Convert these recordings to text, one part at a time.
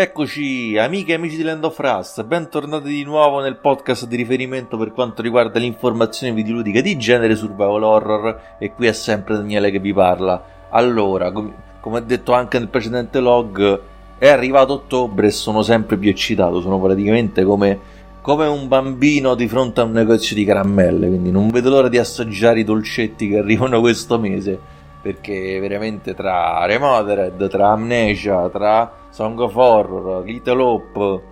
Eccoci, amiche e amici di Land of Rust, bentornati di nuovo nel podcast di riferimento per quanto riguarda l'informazione videoludica di genere survival horror e qui è sempre Daniele che vi parla. Allora, com- come detto anche nel precedente log, è arrivato ottobre e sono sempre più eccitato, sono praticamente come, come un bambino di fronte a un negozio di caramelle, quindi non vedo l'ora di assaggiare i dolcetti che arrivano questo mese perché veramente tra Remothered, tra Amnesia, tra Song of Horror, Little Hope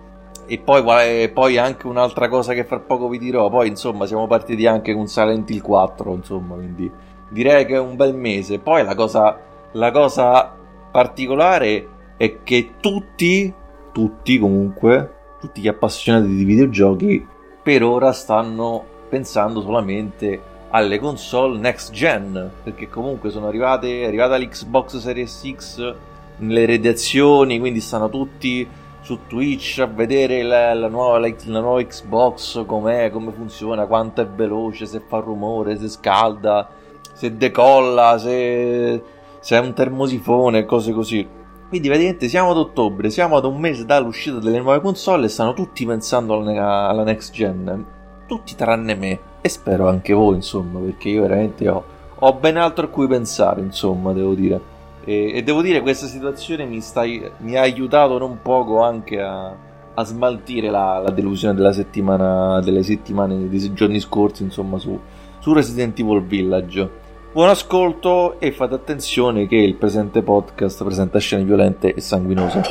e poi, e poi, anche un'altra cosa che fra poco vi dirò, poi insomma siamo partiti anche con Silent Hill 4, insomma, quindi direi che è un bel mese. Poi la cosa, la cosa particolare è che tutti, tutti comunque, tutti gli appassionati di videogiochi per ora stanno pensando solamente alle console next gen, perché comunque sono arrivate, è arrivata l'Xbox Series X nelle redazioni, quindi stanno tutti su Twitch a vedere la, la, nuova, la, la nuova, Xbox com'è, come funziona, quanto è veloce, se fa rumore, se scalda, se decolla, se, se è un termosifone, cose così. Quindi praticamente siamo ad ottobre, siamo ad un mese dall'uscita delle nuove console e stanno tutti pensando alla, alla next gen. Tutti tranne me e spero anche voi, insomma, perché io veramente ho, ho ben altro a cui pensare, insomma, devo dire. E, e devo dire questa situazione mi, stai, mi, ha aiutato non poco anche a, a smaltire la, la, delusione delle settimane, dei giorni scorsi, insomma, su, su Resident Evil Village. Buon ascolto e fate attenzione che il presente podcast presenta scene violente e sanguinose.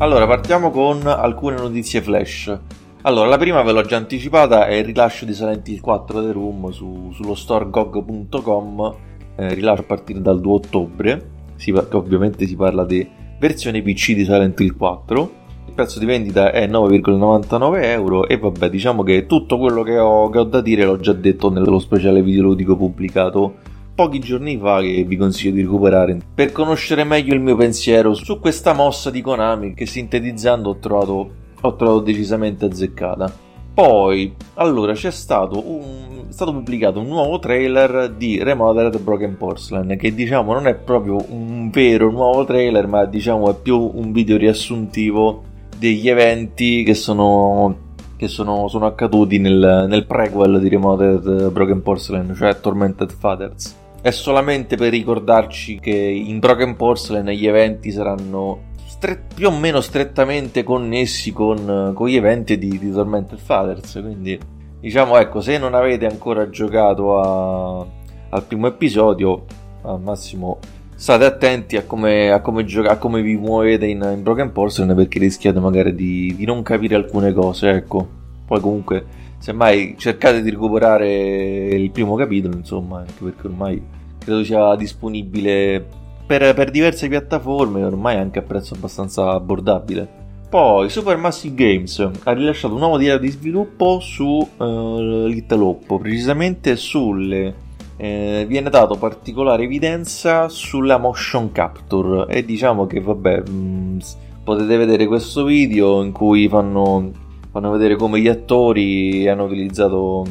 Allora, partiamo con alcune notizie flash. Allora, la prima ve l'ho già anticipata, è il rilascio di Silent Hill 4 The Room su, sullo store gog.com, eh, rilascio a partire dal 2 ottobre, si, ovviamente si parla di versione PC di Silent Hill 4. Il prezzo di vendita è 9,99 euro e vabbè, diciamo che tutto quello che ho, che ho da dire l'ho già detto nello speciale videoludico pubblicato pochi giorni fa che vi consiglio di recuperare per conoscere meglio il mio pensiero su questa mossa di Konami che sintetizzando ho trovato, ho trovato decisamente azzeccata. Poi, allora, c'è stato, un, stato pubblicato un nuovo trailer di Remodeled Broken Porcelain che diciamo non è proprio un vero nuovo trailer ma diciamo è più un video riassuntivo degli eventi che sono che sono, sono accaduti nel, nel, prequel di Remote Broken Porcelain, cioè Tormented Fathers è solamente per ricordarci che in Broken Porcelain gli eventi saranno stre- più o meno strettamente connessi con, con gli eventi di, di Tormented Fathers. Quindi, diciamo, ecco, se non avete ancora giocato a, al primo episodio, al massimo state attenti a come, a come, gioca- a come vi muovete in, in, Broken Porcelain perché rischiate magari di, di non capire alcune cose, ecco. Poi comunque semmai cercate di recuperare il primo capitolo, insomma, anche perché ormai credo sia disponibile per, per diverse piattaforme, ormai anche a prezzo abbastanza abbordabile. Poi Supermassive Games ha rilasciato un nuovo diario di sviluppo su uh, Little Hope, precisamente sulle eh, viene dato particolare evidenza sulla motion capture e diciamo che vabbè mh, mm, potete vedere questo video in cui fanno fanno vedere come gli attori hanno utilizzato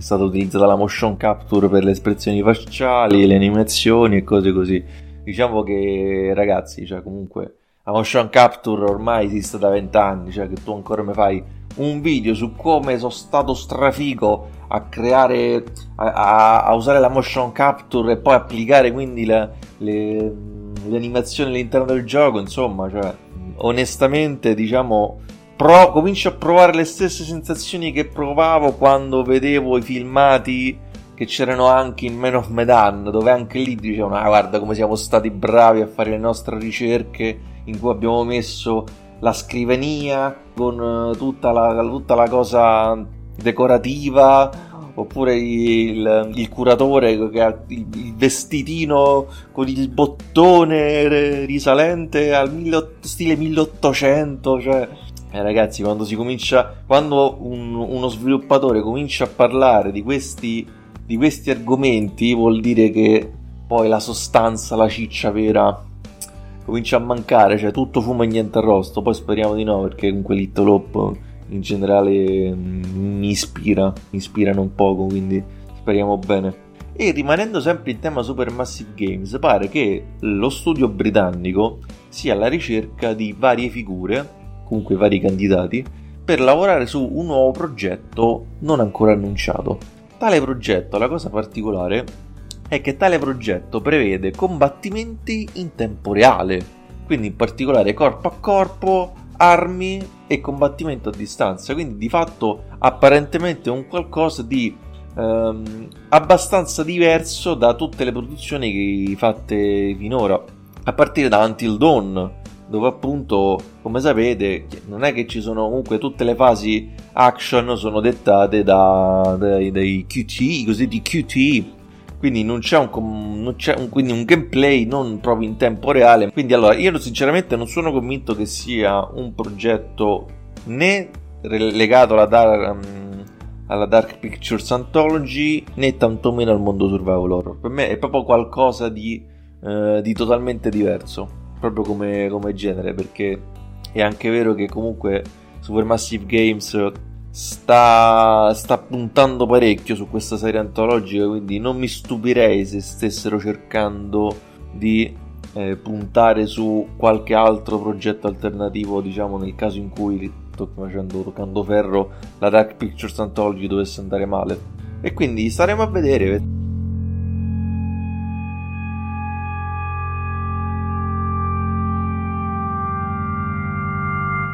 è stata utilizzata la motion capture per le espressioni facciali, le animazioni e cose così. Diciamo che ragazzi, cioè comunque la motion capture ormai esiste da vent'anni, cioè che tu ancora mi fai un video su come sono stato strafigo a creare, a, a usare la motion capture e poi applicare quindi le, le, le animazioni all'interno del gioco, insomma, cioè onestamente diciamo pro- comincio a provare le stesse sensazioni che provavo quando vedevo i filmati che c'erano anche in Man of Medan, dove anche lì dicevano: Ah, guarda come siamo stati bravi a fare le nostre ricerche, in cui abbiamo messo la scrivania con eh, tutta la, tutta la cosa decorativa. Oppure il, il curatore che ha il, vestitino con il bottone risalente al mille, stile 1800, cioè eh, ragazzi, quando si comincia, quando un, uno sviluppatore comincia a parlare di questi, di questi argomenti, vuol dire che poi la sostanza, la ciccia vera comincia a mancare, cioè tutto fumo e niente arrosto. Poi speriamo di no, perché comunque Little Hope in generale mm, mi ispira, mi ispirano un poco, quindi speriamo bene. E rimanendo sempre in tema Supermassive Games, pare che lo studio britannico sia alla ricerca di varie figure, comunque vari candidati, per lavorare su un nuovo progetto non ancora annunciato. Tale progetto, la cosa particolare, è che tale progetto prevede combattimenti in tempo reale, quindi in particolare corpo a corpo, armi e combattimento a distanza, quindi di fatto apparentemente un qualcosa di ehm, abbastanza diverso da tutte le produzioni fatte finora, a partire da Until Dawn, dove appunto, come sapete, non è che ci sono comunque tutte le fasi action sono dettate da, dai, dai QT, i cosiddetti QT, quindi non c'è, un, non c'è un, quindi un, gameplay non proprio in tempo reale. Quindi allora, io sinceramente non sono convinto che sia un progetto né legato alla, dar, um, alla Dark Pictures Anthology né tantomeno al mondo survival horror. Per me è proprio qualcosa di, uh, di totalmente diverso, proprio come, come genere, perché è anche vero che comunque Supermassive Games sta, sta puntando parecchio su questa serie antologica, quindi non mi stupirei se stessero cercando di eh, puntare su qualche altro progetto alternativo, diciamo nel caso in cui facendo toccando ferro la Dark Pictures Anthology dovesse andare male. E quindi staremo a vedere.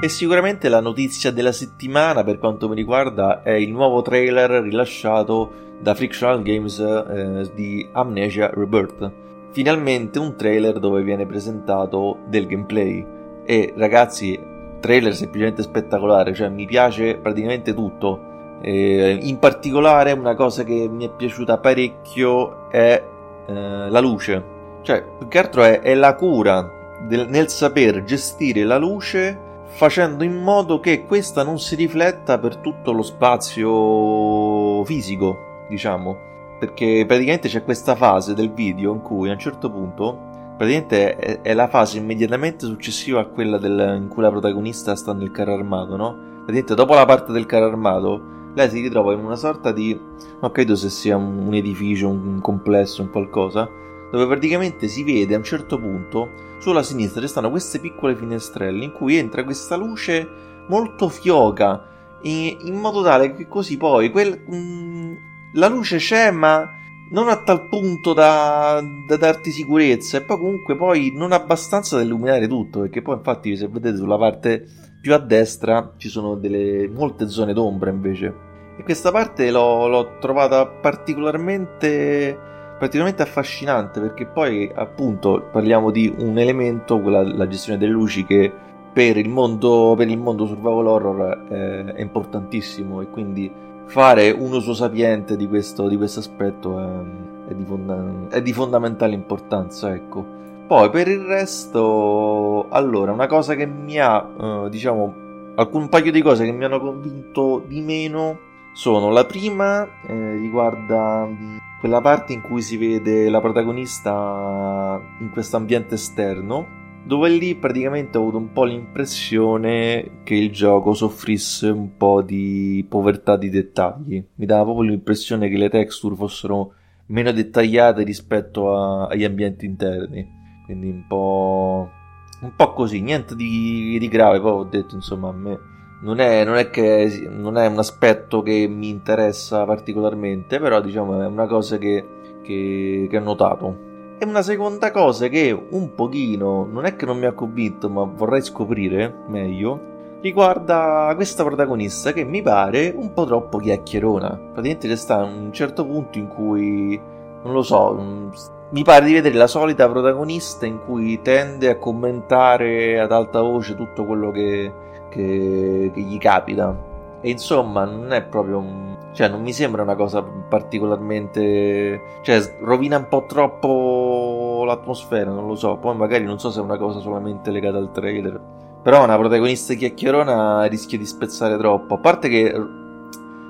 E sicuramente la notizia della settimana per quanto mi riguarda è il nuovo trailer rilasciato da Frictional Games eh, di Amnesia Rebirth. Finalmente un trailer dove viene presentato del gameplay. E ragazzi, trailer semplicemente spettacolare, cioè mi piace praticamente tutto. Eh, in particolare una cosa che mi è piaciuta parecchio è eh, la luce. Cioè, più che altro è, è la cura del, nel saper gestire la luce facendo in modo che questa non si rifletta per tutto lo spazio fisico, diciamo. Perché praticamente c'è questa fase del video in cui a un certo punto, praticamente è, la fase immediatamente successiva a quella del, in cui la protagonista sta nel carro armato, no? Praticamente dopo la parte del carro armato, lei si ritrova in una sorta di, non credo se sia un edificio, un complesso, un qualcosa, dove praticamente si vede a un certo punto sulla sinistra ci stanno queste piccole finestrelle in cui entra questa luce molto fioca in, modo tale che così poi quel, mh, mm, la luce c'è ma non a tal punto da, da, darti sicurezza e poi comunque poi non abbastanza da illuminare tutto perché poi infatti se vedete sulla parte più a destra ci sono delle molte zone d'ombra invece. E questa parte l'ho, l'ho trovata particolarmente particolarmente affascinante perché poi appunto parliamo di un elemento, quella, la gestione delle luci che per il mondo, per il mondo survival horror è, è importantissimo e quindi fare un uso sapiente di questo, di questo aspetto è, è, di fonda- è, di fondamentale importanza ecco. Poi per il resto allora una cosa che mi ha eh, diciamo alcun paio di cose che mi hanno convinto di meno sono la prima eh, riguarda quella parte in cui si vede la protagonista in questo ambiente esterno dove lì praticamente ho avuto un po' l'impressione che il gioco soffrisse un po' di povertà di dettagli. Mi dava proprio l'impressione che le texture fossero meno dettagliate rispetto a, agli ambienti interni. Quindi un po'. un po' così, niente di, di grave. Poi ho detto, insomma, a me non è, non è, che non è un aspetto che mi interessa particolarmente, però diciamo è una cosa che, che, che ho notato. E una seconda cosa che un pochino, non è che non mi ha convinto, ma vorrei scoprire meglio, riguarda questa protagonista che mi pare un po' troppo chiacchierona. Praticamente c'è sta un certo punto in cui, non lo so, mi pare di vedere la solita protagonista in cui tende a commentare ad alta voce tutto quello che, che, che gli capita. E insomma, non è proprio un. Cioè, non mi sembra una cosa particolarmente. Cioè, rovina un po' troppo l'atmosfera, non lo so. Poi magari non so se è una cosa solamente legata al trailer. Però una protagonista chiacchierona rischia di spezzare troppo. A parte che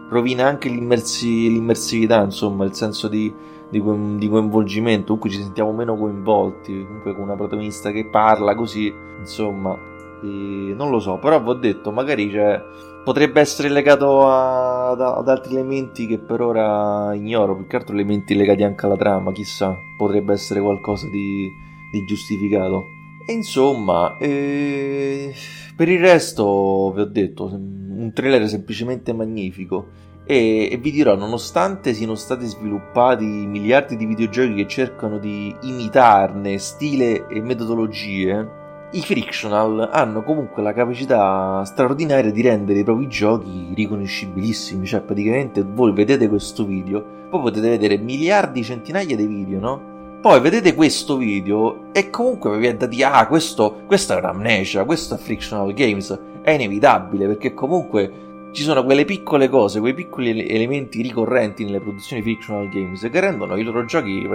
rovina anche l'immersi- l'immersività, insomma, il senso di, di, di, coinvolgimento, comunque ci sentiamo meno coinvolti, comunque con una protagonista che parla così, insomma, non lo so, però vi ho detto, magari cioè, potrebbe essere legato a, ad, ad, altri elementi che per ora ignoro, più che altro elementi legati anche alla trama, chissà, potrebbe essere qualcosa di, di giustificato. E insomma, eh, per il resto vi ho detto, un trailer semplicemente magnifico. E, e, vi dirò, nonostante siano stati sviluppati miliardi di videogiochi che cercano di imitarne stile e metodologie, i Frictional hanno comunque la capacità straordinaria di rendere i propri giochi riconoscibilissimi. Cioè, praticamente voi vedete questo video, poi potete vedere miliardi, centinaia di video, no? Poi vedete questo video e comunque vi dire, ah, questo, questa è un'amnesia, questo è Frictional Games. È inevitabile perché comunque ci sono quelle piccole cose, quei piccoli elementi ricorrenti nelle produzioni fictional games che rendono i loro giochi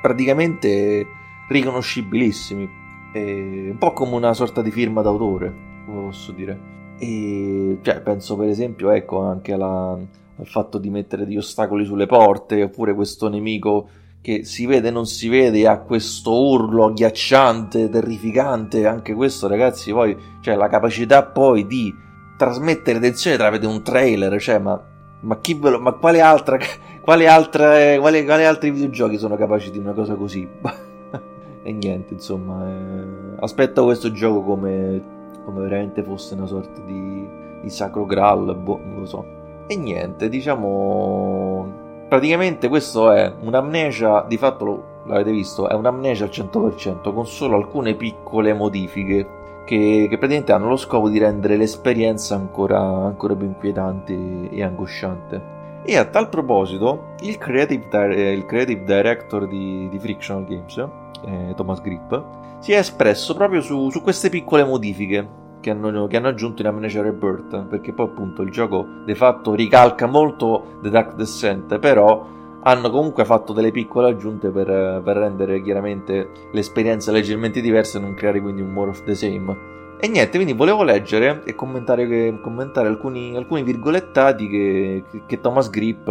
praticamente riconoscibilissimi. È un po' come una sorta di firma d'autore, come posso dire. E cioè, penso per esempio ecco, anche alla, al fatto di mettere degli ostacoli sulle porte, oppure questo nemico che si vede non si vede ha questo urlo agghiacciante, terrificante, anche questo ragazzi poi, cioè la capacità poi di trasmettere tensione tramite un trailer, cioè, ma, ma, chi ve lo, ma quale altra, quale, altra, quale, quale altri videogiochi sono capaci di una cosa così? e niente, insomma, eh, aspetto questo gioco come, come veramente fosse una sorta di, di sacro graal, boh, non lo so. E niente, diciamo, praticamente questo è un'amnesia, di fatto lo, l'avete visto, è un'amnesia al 100% con solo alcune piccole modifiche che, che, praticamente hanno lo scopo di rendere l'esperienza ancora, ancora più inquietante e angosciante. E a tal proposito, il creative, il creative director di, di, Frictional Games, eh, Thomas Grip, si è espresso proprio su, su queste piccole modifiche che hanno, che hanno, aggiunto in Amnesia Rebirth, perché poi appunto il gioco di fatto ricalca molto The Dark Descent, però hanno comunque fatto delle piccole aggiunte per, per rendere chiaramente l'esperienza leggermente diversa e non creare quindi un more of the same. E niente, quindi volevo leggere e commentare, commentare alcuni, alcuni, virgolettati che, che Thomas Grip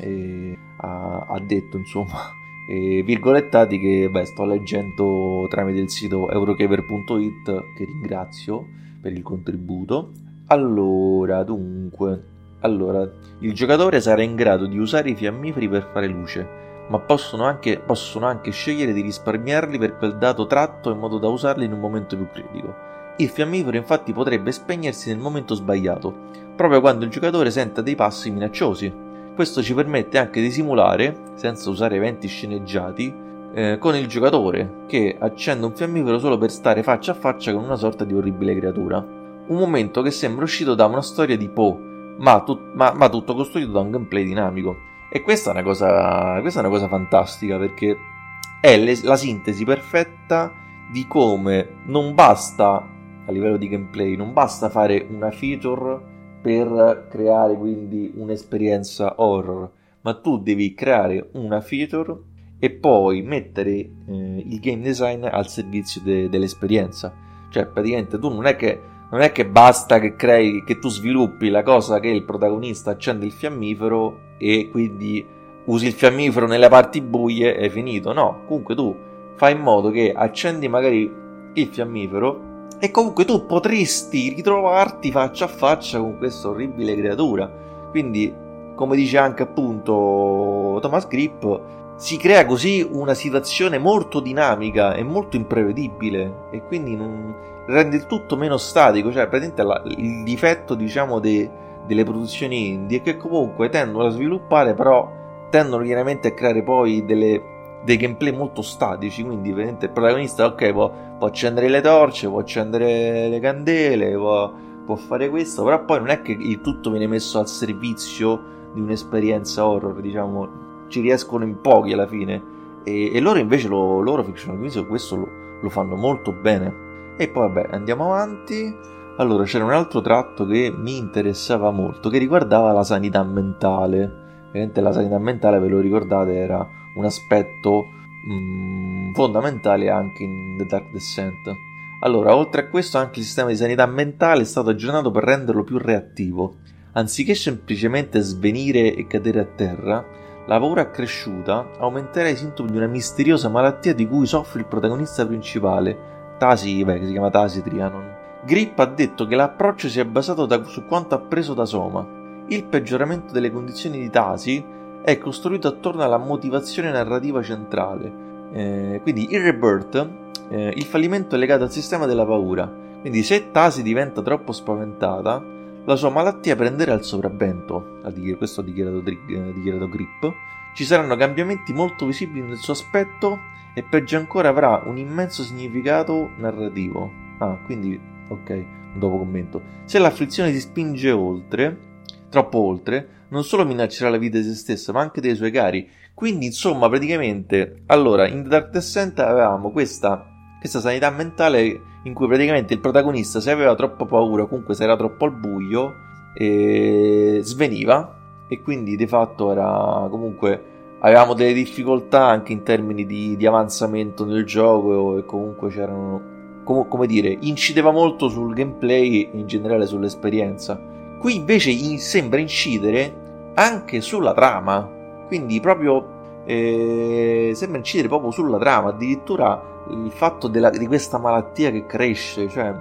eh, ha, ha, detto, insomma. E virgolettati che beh, sto leggendo tramite il sito eurogamer.it, che ringrazio per il contributo. Allora, dunque, allora, il giocatore sarà in grado di usare i fiammiferi per fare luce, ma possono anche, possono anche scegliere di risparmiarli per quel dato tratto in modo da usarli in un momento più critico. Il fiammifero infatti potrebbe spegnersi nel momento sbagliato, proprio quando il giocatore senta dei passi minacciosi. Questo ci permette anche di simulare, senza usare eventi sceneggiati, eh, con il giocatore che accende un fiammifero solo per stare faccia a faccia con una sorta di orribile creatura. Un momento che sembra uscito da una storia di Poe ma, tut- ma, ma, tutto costruito da un gameplay dinamico. E questa è una cosa, questa è una cosa fantastica perché è le- la sintesi perfetta di come non basta a livello di gameplay, non basta fare una feature per creare quindi un'esperienza horror, ma tu devi creare una feature e poi mettere eh, il game design al servizio de- dell'esperienza. Cioè, praticamente tu non è che non è che basta che crei, che tu sviluppi la cosa che il protagonista accende il fiammifero e quindi usi il fiammifero nelle parti buie e è finito. No, comunque tu fai in modo che accendi magari il fiammifero e comunque tu potresti ritrovarti faccia a faccia con questa orribile creatura. Quindi, come dice anche appunto Thomas Grip, si crea così una situazione molto dinamica e molto imprevedibile e quindi rende il tutto meno statico, cioè praticamente la, il difetto diciamo de, delle produzioni indie che comunque tendono a sviluppare però tendono chiaramente a creare poi delle, dei gameplay molto statici, quindi il protagonista ok può, può, accendere le torce, può accendere le candele, può, può fare questo, però poi non è che il tutto viene messo al servizio di un'esperienza horror, diciamo, ci riescono in pochi alla fine. E, e loro invece, lo, loro Fictional Games, questo lo, lo fanno molto bene. E poi vabbè, andiamo avanti. Allora, c'era un altro tratto che mi interessava molto, che riguardava la sanità mentale. Ovviamente la sanità mentale, ve lo ricordate, era un aspetto mm, fondamentale anche in The Dark Descent. Allora, oltre a questo, anche il sistema di sanità mentale è stato aggiornato per renderlo più reattivo. anziché semplicemente svenire e cadere a terra, la paura accresciuta aumenterà i sintomi di una misteriosa malattia di cui soffre il protagonista principale, Tasi, beh, che si chiama Tasi Trianon. Grip ha detto che l'approccio si è basato da, su quanto appreso da Soma. Il peggioramento delle condizioni di Tasi è costruito attorno alla motivazione narrativa centrale. Eh, quindi il rebirth, eh, il fallimento è legato al sistema della paura. Quindi se Tasi diventa troppo spaventata, la sua malattia prenderà il sopravvento, questo ha dichiarato, ha dichiarato Grip. Ci saranno cambiamenti molto visibili nel suo aspetto e peggio ancora avrà un immenso significato narrativo. Ah, quindi, ok, un dopo commento. Se l'afflizione si spinge oltre, troppo oltre, non solo minaccerà la vita di se stessa, ma anche dei suoi cari. Quindi, insomma, praticamente, allora, in The Dark Descent avevamo questa, questa sanità mentale in cui praticamente il protagonista, se aveva troppa paura, comunque se era troppo al buio, eh, sveniva. E quindi di fatto era comunque avevamo delle difficoltà anche in termini di, di avanzamento nel gioco e comunque c'erano com- come dire incideva molto sul gameplay e in generale sull'esperienza. Qui invece in- sembra incidere anche sulla trama. Quindi proprio eh, sembra incidere proprio sulla trama addirittura il fatto della, di questa malattia che cresce, cioè,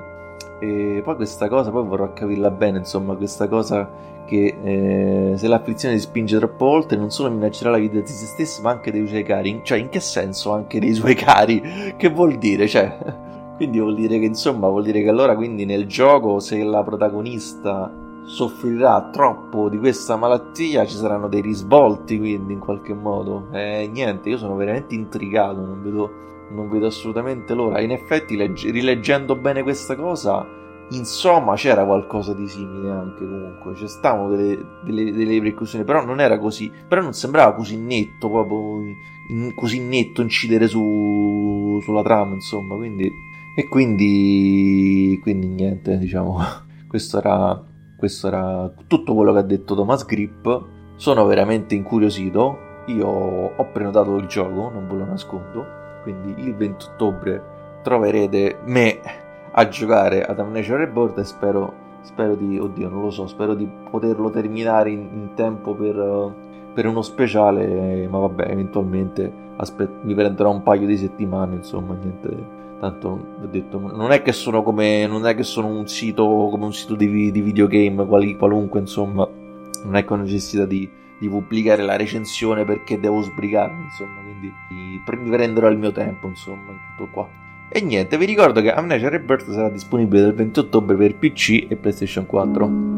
e poi questa cosa, poi vorrò capirla bene, insomma, questa cosa che eh, se l'afflizione ti spinge troppo oltre non solo minaccerà la vita di se stesso ma anche dei suoi cari, cioè in che senso anche dei suoi cari? Che vuol dire? Cioè, quindi vuol dire che insomma, vuol dire che allora quindi nel gioco se la protagonista soffrirà troppo di questa malattia ci saranno dei risvolti quindi in qualche modo eh, niente io sono veramente intrigato non vedo non vedo assolutamente l'ora. In effetti, legge, rileggendo bene questa cosa, insomma, c'era qualcosa di simile anche comunque. Ci stavano delle, delle, delle ripercussioni, però non era così. Però non sembrava così netto, proprio in, così netto incidere su, sulla trama, insomma. Quindi, e quindi, quindi niente, diciamo, questo era, questo era tutto quello che ha detto Thomas Grip. Sono veramente incuriosito. Io ho prenotato il gioco, non ve lo nascondo quindi il 20 ottobre troverete me a giocare ad Amnesia Reborn e spero, spero di, oddio non lo so, spero di poterlo terminare in, in tempo per, per, uno speciale, ma vabbè, eventualmente aspet- mi prenderò un paio di settimane, insomma, niente, tanto ho detto, non è che sono come, non è che sono un sito, come un sito di, di videogame, quali, qualunque, insomma, non è che ho necessità di di pubblicare la recensione perché devo sbrigarmi, insomma, quindi prenderò il mio tempo, insomma, tutto qua. E niente, vi ricordo che Amnesia Rebirth sarà disponibile dal 20 ottobre per PC e PlayStation 4.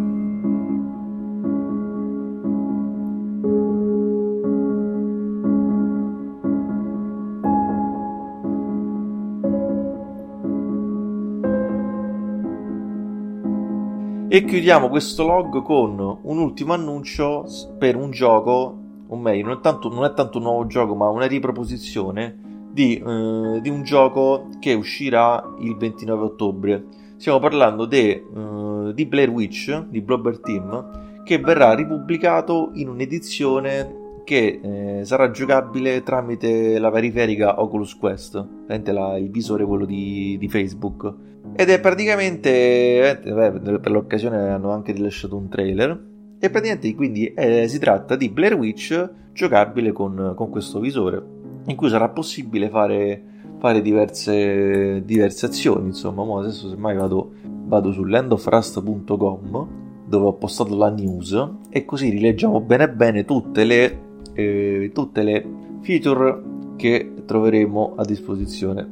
E chiudiamo questo log con un ultimo annuncio per un gioco, o meglio, non è tanto, non è tanto un nuovo gioco, ma una riproposizione di, eh, di, un gioco che uscirà il 29 ottobre. Stiamo parlando de, eh, di Blair Witch, di Blobber Team, che verrà ripubblicato in un'edizione che eh, sarà giocabile tramite la periferica Oculus Quest, la, il visore quello di, di Facebook ed è praticamente, eh, per l'occasione hanno anche rilasciato un trailer. E praticamente quindi eh, si tratta di Blair Witch giocabile con, con, questo visore, in cui sarà possibile fare, fare diverse, diverse, azioni. Insomma, Mo adesso semmai vado, vado su landofrust.com dove ho postato la news e così rileggiamo bene bene tutte le, eh, tutte le feature che troveremo a disposizione.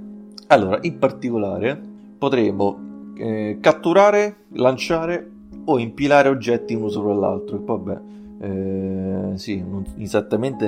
Allora, in particolare potremo eh, catturare, lanciare o impilare oggetti uno sopra l'altro. E vabbè, eh, sì, non, esattamente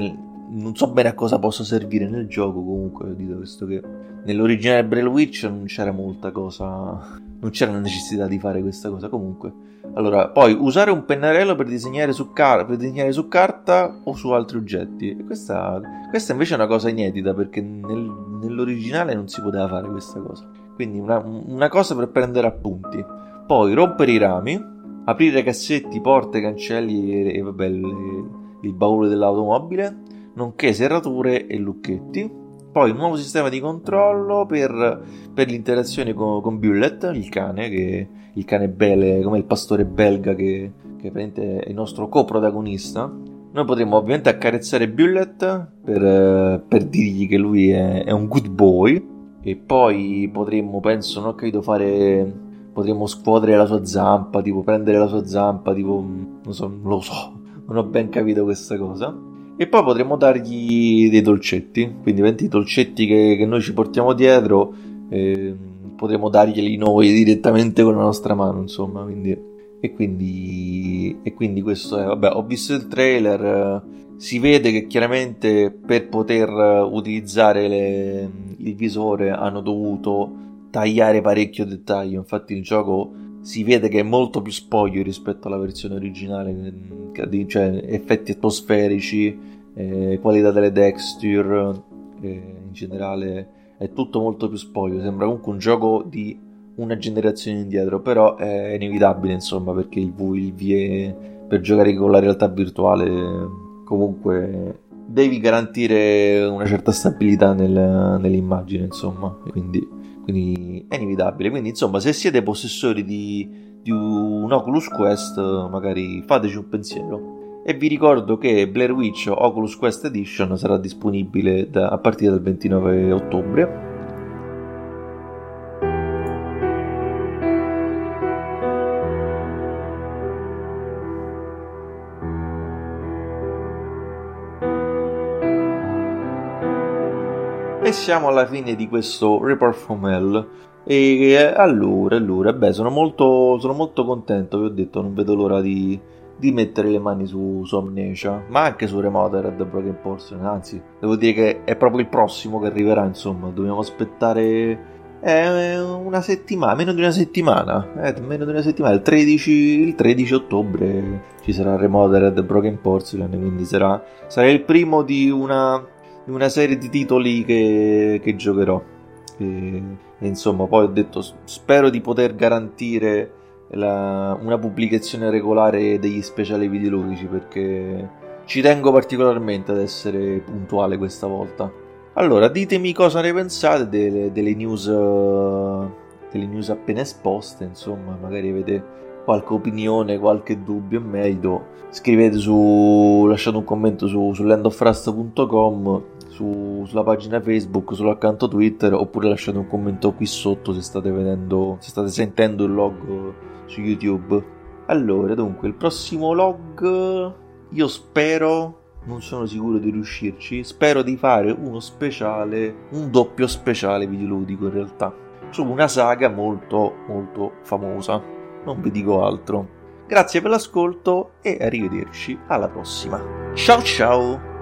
non so bene a cosa possa servire nel gioco. Comunque, dito questo che nell'originale Braille Witch non c'era molta cosa, non c'era la necessità di fare questa cosa. Comunque, allora, poi usare un pennarello per disegnare su, car- per disegnare su carta o su altri oggetti. Questa, questa invece è una cosa inedita perché nel, nell'originale non si poteva fare questa cosa. Quindi una, una cosa per prendere appunti. Poi rompere i rami, aprire cassetti, porte, cancelli e, e vabbè, il, il baule dell'automobile, nonché serrature e lucchetti. Poi un nuovo sistema di controllo per, per l'interazione con, con Bullet, il cane, che, il cane belle, come il pastore belga che, che è il nostro coprotagonista, noi potremmo ovviamente accarezzare Bullet per, per dirgli che lui è, è, un good boy e poi potremmo, penso, non ho capito, fare... potremmo scuotere la sua zampa, tipo prendere la sua zampa, tipo... non so, non lo so, non ho ben capito questa cosa. E poi potremmo dargli dei dolcetti, quindi 20 dolcetti che, che noi ci portiamo dietro, eh, potremmo darglieli noi direttamente con la nostra mano, insomma, quindi. E quindi, e quindi questo è, vabbè, ho visto il trailer, si vede che chiaramente per poter utilizzare le, il visore hanno dovuto tagliare parecchio dettaglio, infatti il gioco si vede che è molto più spoglio rispetto alla versione originale, cioè effetti atmosferici, eh, qualità delle texture, eh, in generale è tutto molto più spoglio, sembra comunque un gioco di una generazione indietro, però è inevitabile insomma perché il VE per giocare con la realtà virtuale comunque devi garantire una certa stabilità nel, nell'immagine insomma, quindi, quindi, è inevitabile. Quindi insomma se siete possessori di, di un Oculus Quest magari fateci un pensiero. E vi ricordo che Blair Witch Oculus Quest Edition sarà disponibile da, a partire dal 29 ottobre siamo alla fine di questo Report from Hell. E allora, allora, beh, sono molto, sono molto contento, vi ho detto, non vedo l'ora di, di mettere le mani su, su Amnesia, ma anche su Remothered Broken Portion, anzi, devo dire che è proprio il prossimo che arriverà, insomma, dobbiamo aspettare eh, una settimana, meno di una settimana, eh, meno di una settimana, il 13, il 13 ottobre ci sarà Remothered Broken Porcelain, quindi sarà, sarà il primo di una una serie di titoli che, che giocherò. E, e, insomma, poi ho detto spero di poter garantire la, una pubblicazione regolare degli speciali videoludici perché ci tengo particolarmente ad essere puntuale questa volta. Allora, ditemi cosa ne pensate delle, delle news, delle news appena esposte, insomma, magari avete qualche opinione, qualche dubbio in merito, scrivete su, lasciate un commento su, su su, sulla pagina Facebook, sull'account Twitter oppure lasciate un commento qui sotto se state vedendo, se state sentendo il log su YouTube. Allora, dunque, il prossimo log io spero, non sono sicuro di riuscirci, spero di fare uno speciale, un doppio speciale videoludico in realtà, su una saga molto molto famosa. Non vi dico altro. Grazie per l'ascolto e arrivederci alla prossima. Ciao ciao!